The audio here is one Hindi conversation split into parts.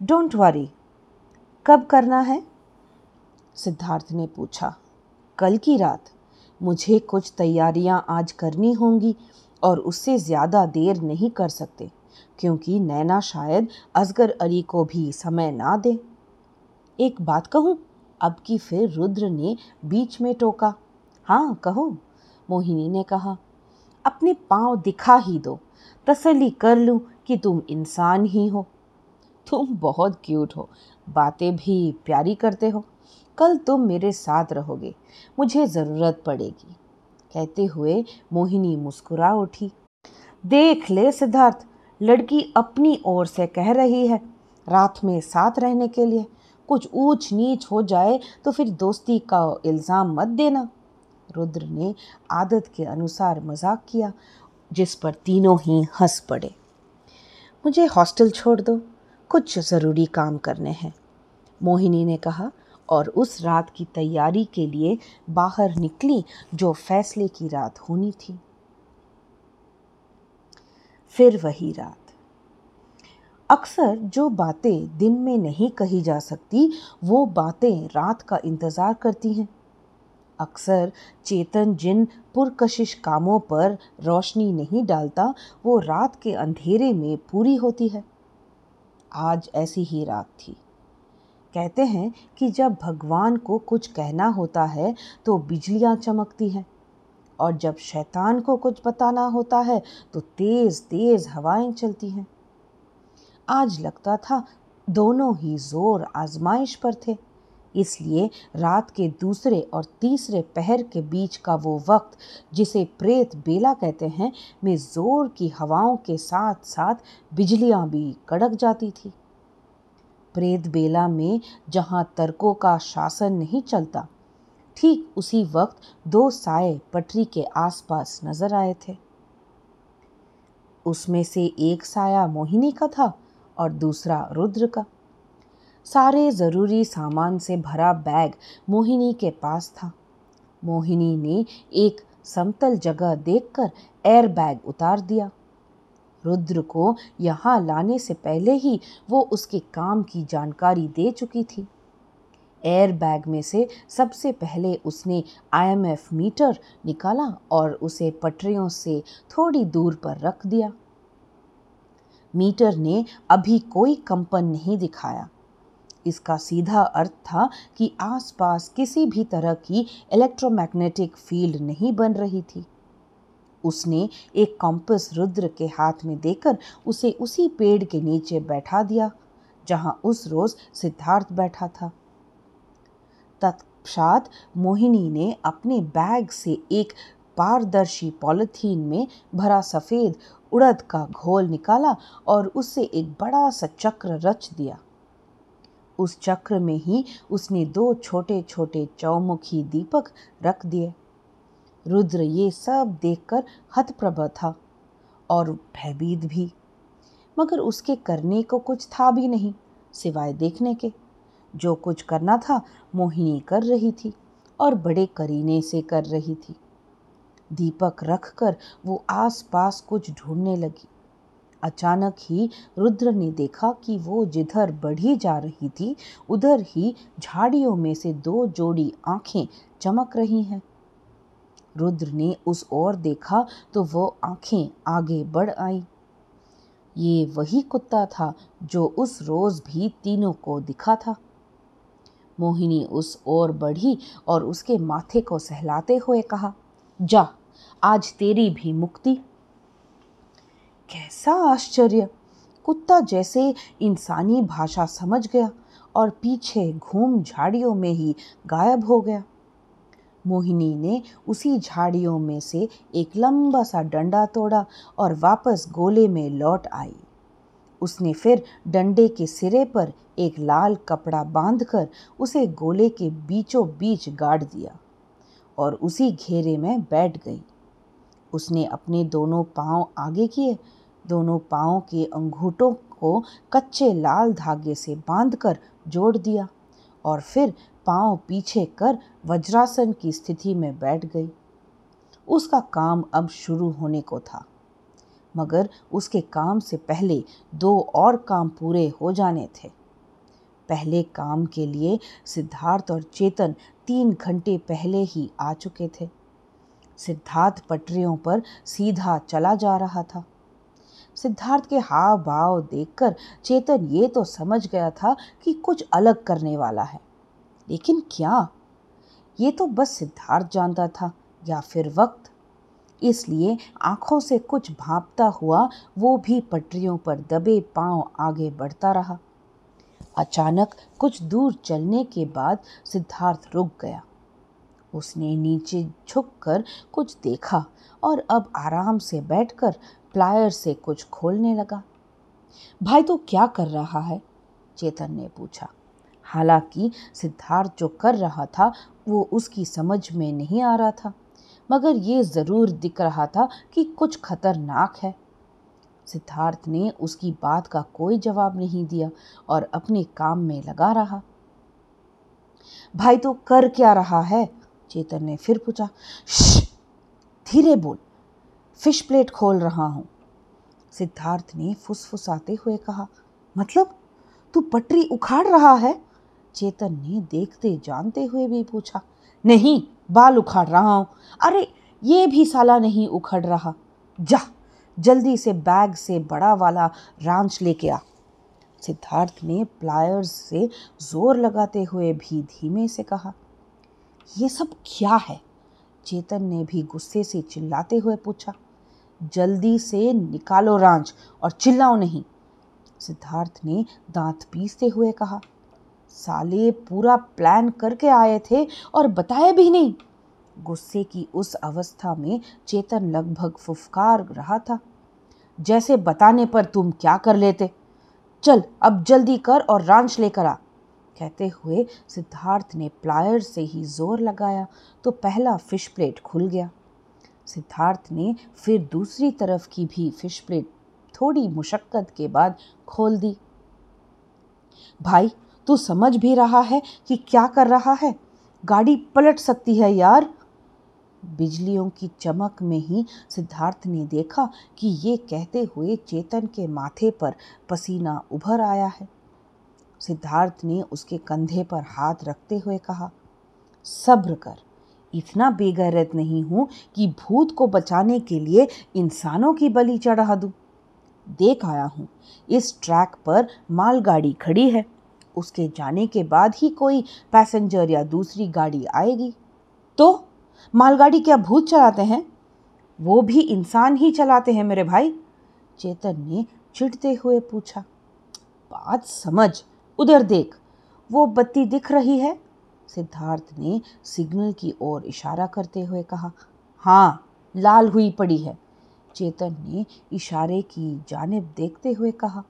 डोंट वरी, कब करना है? सिद्धार्थ ने पूछा, कल की रात। मुझे कुछ तैयारियाँ आज करनी होंगी और उससे ज़्यादा देर नहीं कर सकते, क्योंकि नैना शायद असगर अली को भी समय ना दे। एक बात कहूँ, अब की फिर रुद्र ने बीच में टोका हाँ कहो। मोहिनी ने कहा, अपने पाँव दिखा ही दो तसली कर लूँ कि तुम इंसान ही हो। तुम बहुत क्यूट हो। बातें भी प्यारी करते हो। कल तुम मेरे साथ रहोगे। मुझे ज़रूरत पड़ेगी। कहते हुए मोहिनी मुस्कुरा उठी। देख ले सिद्धार्थ, लड़की अपनी ओर से कह रही है रात में साथ रहने के लिए। कुछ ऊंच नीच हो जाए तो फिर दोस्ती का इल्ज़ाम मत देना। रुद्र ने आदत के अनुसार मज़ाक किया, जिस पर तीनों ही हंस पड़े। मुझे हॉस्टल छोड़ दो। कुछ ज़रूरी काम करने हैं। मोहिनी ने कहा, और उस रात की तैयारी के लिए बाहर निकली जो फैसले की रात होनी थी। फिर वही रात। अक्सर जो बातें दिन में नहीं कही जा सकती, वो बातें रात का इंतज़ार करती हैं। अक्सर चेतन जिन पुरकशिश कामों पर रोशनी नहीं डालता, वो रात के अंधेरे में पूरी होती है। आज ऐसी ही रात थी। कहते हैं कि जब भगवान को कुछ कहना होता है तो बिजलियाँ चमकती हैं। और जब शैतान को कुछ बताना होता है तो तेज़ तेज़ हवाएँ चलती हैं। आज लगता था दोनों ही ज़ोर आजमाइश पर थे। इसलिए रात के दूसरे और तीसरे पहर के बीच का वो वक्त, जिसे प्रेत बेला कहते हैं, में ज़ोर की हवाओं के साथ साथ बिजलियाँ भी कड़क जाती थी। प्रेत बेला में जहाँ तर्कों का शासन नहीं चलता, ठीक उसी वक्त दो साए पटरी के आसपास नज़र आए थे। उसमें से एक साया मोहिनी का था और दूसरा रुद्र का। सारे ज़रूरी सामान से भरा बैग मोहिनी के पास था। मोहिनी ने एक समतल जगह देखकर एयर बैग उतार दिया। रुद्र को यहाँ लाने से पहले ही वो उसके काम की जानकारी दे चुकी थी। एयर बैग में से सबसे पहले उसने आईएमएफ मीटर निकाला और उसे पटरियों से थोड़ी दूर पर रख दिया। मीटर ने अभी कोई कंपन नहीं दिखाया। इसका सीधा अर्थ था कि आसपास किसी भी तरह की इलेक्ट्रोमैग्नेटिक फ़ील्ड नहीं बन रही थी। उसने एक कॉम्पस रुद्र के हाथ में देकर उसे उसी पेड़ के नीचे बैठा दिया, जहाँ उस रोज सिद्धार्थ बैठा था। तत्पश्चात मोहिनी ने अपने बैग से एक पारदर्शी पॉलिथीन में भरा सफ़ेद उड़द का घोल निकाला और उससे एक बड़ा सा चक्र रच दिया। उस चक्र में ही उसने दो छोटे छोटे चौमुखी दीपक रख दिए। रुद्र ये सब देखकर हतप्रभ था और भयभीत भी। मगर उसके करने को कुछ था भी नहीं, सिवाय देखने के। जो कुछ करना था, मोहिनी कर रही थी और बड़े करीने से कर रही थी। दीपक रखकर वो आसपास कुछ ढूँढने लगी। अचानक ही रुद्र ने देखा कि वो जिधर बढ़ी जा रही थी, उधर ही झाड़ियों में से दो जोड़ी आँखें चमक रही हैं। रुद्र ने उस ओर देखा तो वो आँखें आगे बढ़ आई। ये वही कुत्ता था जो उस रोज भी तीनों को दिखा था। मोहिनी उस ओर बढ़ी और उसके माथे को सहलाते हुए कहा, जा, आज तेरी भी मुक्ति। कैसा आश्चर्य। कुत्ता जैसे इंसानी भाषा समझ गया और पीछे घूम झाड़ियों में ही गायब हो गया। मोहिनी ने उसी झाड़ियों में से एक लंबा सा डंडा तोड़ा और वापस गोले में लौट आई। उसने फिर डंडे के सिरे पर एक लाल कपड़ा बांधकर उसे गोले के बीचों बीच गाड़ दिया और उसी घेरे में बैठ गई। उसने अपने दोनों पाँव आगे किए दोनों पाँव के अंगूठों को कच्चे लाल धागे से बांधकर जोड़ दिया और फिर पाँव पीछे कर वज्रासन की स्थिति में बैठ गई। उसका काम अब शुरू होने को था, मगर उसके काम से पहले दो और काम पूरे हो जाने थे। पहले काम के लिए सिद्धार्थ और चेतन तीन घंटे पहले ही आ चुके थे। सिद्धार्थ पटरियों पर सीधा चला जा रहा था। सिद्धार्थ के हाव भाव देखकर चेतन ये तो समझ गया था कि कुछ अलग करने वाला है। लेकिन क्या? ये तो बस सिद्धार्थ जानता था या फिर वक्त? इसलिए आँखों से कुछ भापता हुआ वो भी पटरियों पर दबे पाँव आगे बढ़ता रहा। अचानक कुछ दूर चलने के बाद सिद्धार्थ रुक गया। उसने नीचे झुककर कुछ देखा और अब आराम से बैठकर प्लायर से कुछ खोलने लगा। भाई तो क्या कर रहा है? चेतन ने पूछा। हालाँकि सिद्धार्थ जो कर रहा था, वो उसकी समझ में नहीं आ रहा था, मगर ये ज़रूर दिख रहा था कि कुछ खतरनाक है। सिद्धार्थ ने उसकी बात का कोई जवाब नहीं दिया और अपने काम में लगा रहा। भाई तो कर क्या रहा है? चेतन ने फिर पूछा। धीरे बोल फ़िश प्लेट खोल रहा हूँ। सिद्धार्थ ने फुसफुसाते हुए कहा मतलब? तू पटरी उखाड़ रहा है? चेतन ने देखते जानते हुए भी पूछा, नहीं, बाल उखाड़ रहा हूँ। अरे, ये भी साला नहीं उखड़ रहा। जा, जल्दी से बैग से बड़ा वाला रांच लेके आ। सिद्धार्थ ने प्लायर्स से ज़ोर लगाते हुए भी धीमे से कहा, ये सब क्या है? चेतन ने भी गुस्से से चिल्लाते हुए पूछा जल्दी से निकालो रांच और चिल्लाओ नहीं। सिद्धार्थ ने दांत पीसते हुए कहा, साले पूरा प्लान करके आए थे और बताए भी नहीं। गुस्से की उस अवस्था में चेतन लगभग फुफकार रहा था। जैसे बताने पर तुम क्या कर लेते? चल, अब जल्दी कर और रांच लेकर आ। कहते हुए सिद्धार्थ ने प्लायर से ही ज़ोर लगाया तो पहला फ़िश प्लेट खुल गया। सिद्धार्थ ने फिर दूसरी तरफ़ की भी फ़िश प्लेट थोड़ी मुशक्क़त के बाद खोल दी। भाई, तू समझ भी रहा है कि क्या कर रहा है? गाड़ी पलट सकती है यार। बिजलियों की चमक में ही सिद्धार्थ ने देखा कि ये कहते हुए चेतन के माथे पर पसीना उभर आया है। सिद्धार्थ ने उसके कंधे पर हाथ रखते हुए कहा, सब्र कर इतना बेगैरत नहीं हूँ कि भूत को बचाने के लिए इंसानों की बलि चढ़ा दूँ। देख आया हूँ, इस ट्रैक पर मालगाड़ी खड़ी है। उसके जाने के बाद ही कोई पैसेंजर या दूसरी गाड़ी आएगी। तो मालगाड़ी क्या भूत चलाते हैं? वो भी इंसान ही चलाते हैं मेरे भाई, चेतन ने चिढ़ते हुए पूछा। बात समझ, उधर देख, वो बत्ती दिख रही है। सिद्धार्थ ने सिग्नल की ओर इशारा करते हुए कहा हाँ लाल हुई पड़ी है। चेतन ने इशारे की जानब देखते हुए कहा,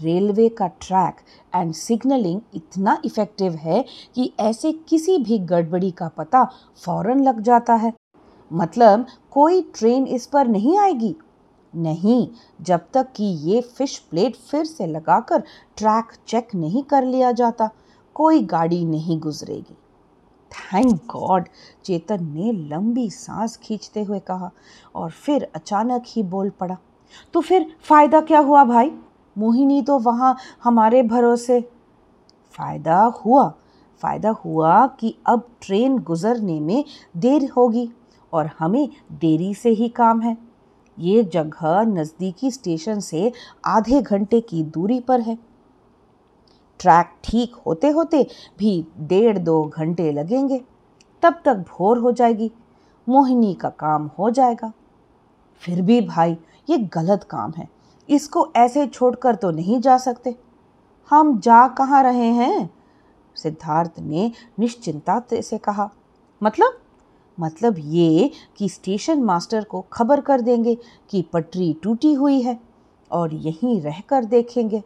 रेलवे का ट्रैक एंड सिग्नलिंग इतना इफ़ेक्टिव है कि ऐसे किसी भी गड़बड़ी का पता फ़ौरन लग जाता है। मतलब कोई ट्रेन इस पर नहीं आएगी। नहीं, जब तक कि ये फ़िश प्लेट फिर से लगाकर ट्रैक चेक नहीं कर लिया जाता। कोई गाड़ी नहीं गुजरेगी। थैंक गॉड चेतन ने लंबी सांस खींचते हुए कहा और फिर अचानक ही बोल पड़ा तो फिर फ़ायदा क्या हुआ भाई? मोहिनी तो वहाँ हमारे भरोसे। फ़ायदा हुआ? फ़ायदा हुआ कि अब ट्रेन गुज़रने में देर होगी और हमें देरी से ही काम है। ये जगह नज़दीकी स्टेशन से आधे घंटे की दूरी पर है। ट्रैक ठीक होते होते भी डेढ़ दो घंटे लगेंगे, तब तक भोर हो जाएगी, मोहिनी का काम हो जाएगा। फिर भी भाई, ये गलत काम है, इसको ऐसे छोड़कर तो नहीं जा सकते। हम जा कहाँ रहे हैं? सिद्धार्थ ने निश्चिंता से कहा। मतलब? मतलब ये कि स्टेशन मास्टर को खबर कर देंगे कि पटरी टूटी हुई है और यहीं रहकर देखेंगे।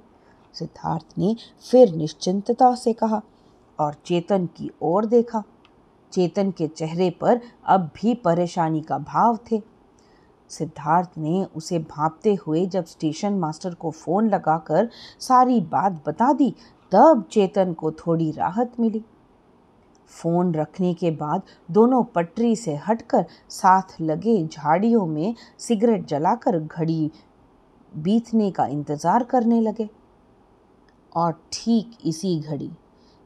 सिद्धार्थ ने फिर निश्चिंतता से कहा और चेतन की ओर देखा। चेतन के चेहरे पर अब भी परेशानी का भाव थे। सिद्धार्थ ने उसे भापते हुए जब स्टेशन मास्टर को फ़ोन लगाकर सारी बात बता दी, तब चेतन को थोड़ी राहत मिली। फ़ोन रखने के बाद दोनों पटरी से हटकर साथ लगे झाड़ियों में सिगरेट जलाकर घड़ी बीतने का इंतज़ार करने लगे। और ठीक इसी घड़ी,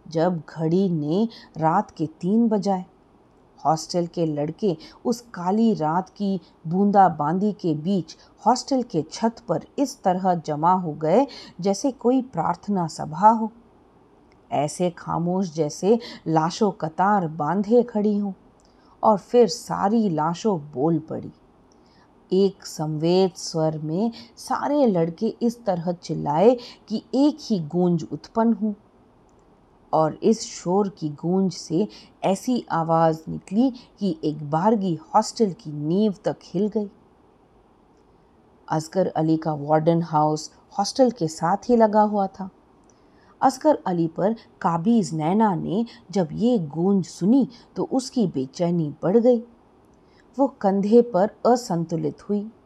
जब घड़ी ने रात के तीन बजाए। हॉस्टल के लड़के उस काली रात की बूंदा बांदी के बीच हॉस्टल के छत पर इस तरह जमा हो गए जैसे कोई प्रार्थना सभा हो। ऐसे खामोश जैसे लाशों कतार बांधे खड़ी हों और फिर सारी लाशों बोल पड़ी। एक संवेद स्वर में सारे लड़के इस तरह चिल्लाए कि एक ही गूंज उत्पन्न हुई और इस शोर की गूंज से ऐसी आवाज़ निकली कि एक बारगी हॉस्टल की नींव तक हिल गई। असगर अली का वार्डन हाउस हॉस्टल के साथ ही लगा हुआ था। असगर अली पर काबीज नैना ने जब ये गूंज सुनी तो उसकी बेचैनी बढ़ गई। वो कंधे पर असंतुलित हुई।